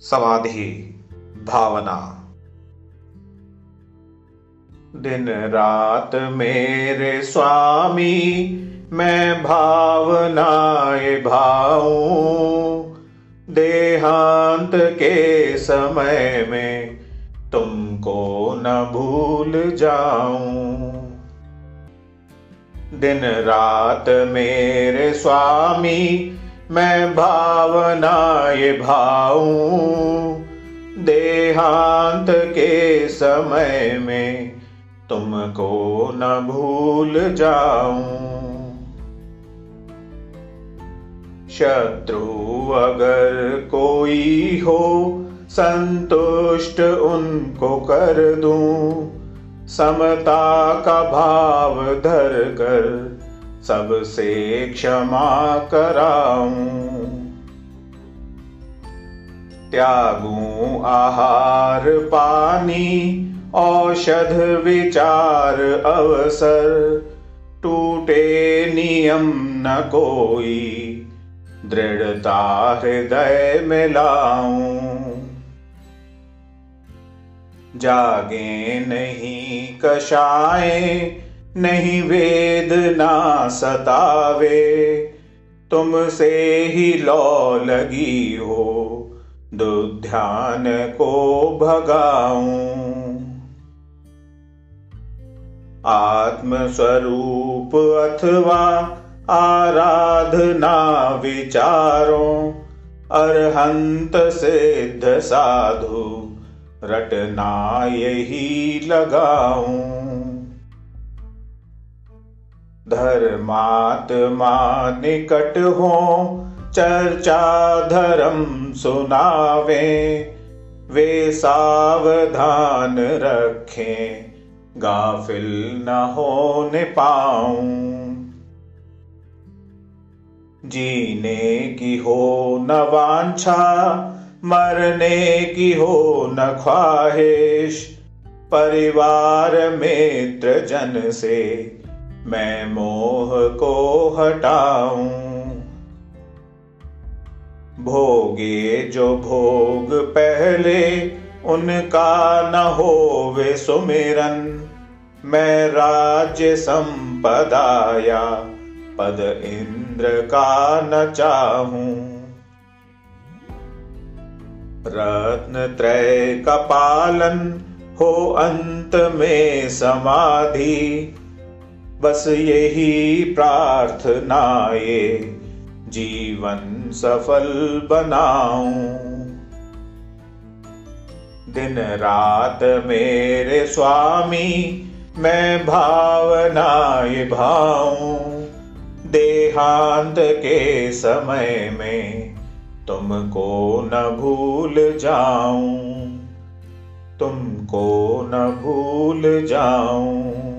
समाधि भावना। दिन रात मेरे स्वामी, मैं भावनाए भाऊं। देहांत के समय में तुमको न भूल जाऊँ। दिन रात मेरे स्वामी मैं भावनाए भाऊं, देहांत के समय में तुमको न भूल जाऊँ। शत्रु अगर कोई हो, संतुष्ट उनको कर दूँ। समता का भाव धर कर सबसे क्षमा कराऊं। त्यागूं आहार, पानी, औषध, विचार, अवसर। टूटे नियम न कोई, दृढ़ता हृदय में लाऊं। जागे नहीं कषाए नहीं वेदना सतावे। तुमसे ही लौ लगी हो, दुध्यान को भगाऊं। आत्मस्वरूप अथवा आराधना विचारों, अरहंत सिद्ध साधु रटना यही लगाऊँ। धर्मात्मा निकट हो चर्चा धर्म सुनावे, वे सावधान रखें, गाफिल न होने पाऊँ। जीने की हो न वांछा, मरने की हो न ख्वाहिश, परिवार मित्र जन से मैं मोह को हटाऊं। भोगे जो भोग पहले उनका न हो वे सुमिरन। मैं राज्य संपदाया, पद इंद्र का न चाहूँ। रत्न त्रय का पालन हो अंत में समाधि। बस यही प्रार्थनाए, जीवन सफल बनाऊँ। दिन रात मेरे स्वामी, मैं भावनाए भाऊं। देहांत के समय में तुमको न भूल जाऊँ, तुमको न भूल जाऊँ।